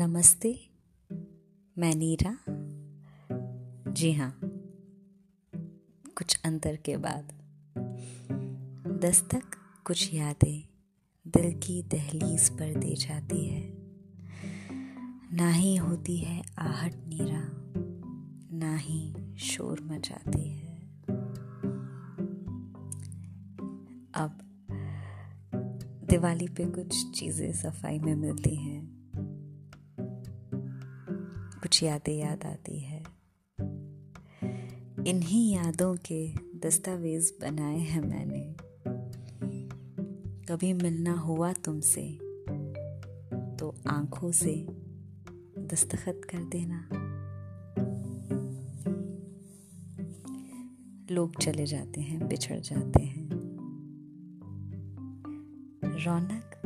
नमस्ते, मैं नीरा। जी हाँ कुछ अंतर के बाद। दस्तक, कुछ यादें दिल की दहलीज पर दे जाती है। ना ही होती है आहट नीरा, ना ही शोर मचाती है। अब दिवाली पे कुछ चीज़ें सफ़ाई में मिलती हैं। कुछ यादें याद आती है। इन्हीं यादों के दस्तावेज़ बनाए हैं मैंने। कभी मिलना हुआ तुमसे तो आँखों से दस्तखत कर देना। लोग चले जाते हैं, बिछड़ जाते हैं। रौनक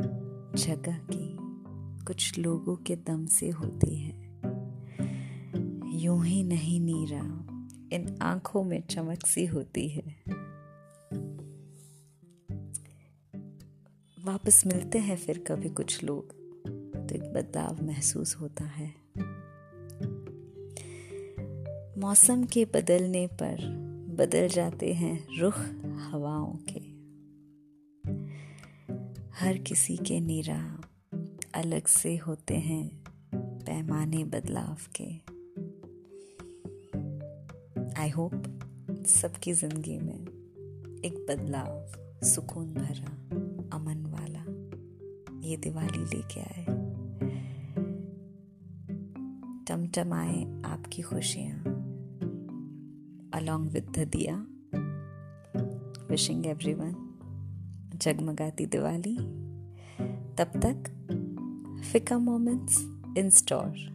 जगह की कुछ लोगों के दम से होती है। यूँ ही नहीं नीरा। इन आँखों में चमक सी होती है। वापस मिलते हैं फिर कभी कुछ लोग तो एक बदलाव महसूस होता है। मौसम के बदलने पर बदल जाते हैं रुख हवाओं के। हर किसी के नीरा अलग से होते हैं पैमाने बदलाव के। आई होप सबकी ज़िंदगी में एक बदलाव, सुकून भरा, अमन वाला ये दिवाली लेके आए। टमटमाए आपकी खुशियाँ। Along with Diya wishing everyone जगमगाती दिवाली। तब तक फिका मोमेंट्स इन स्टोर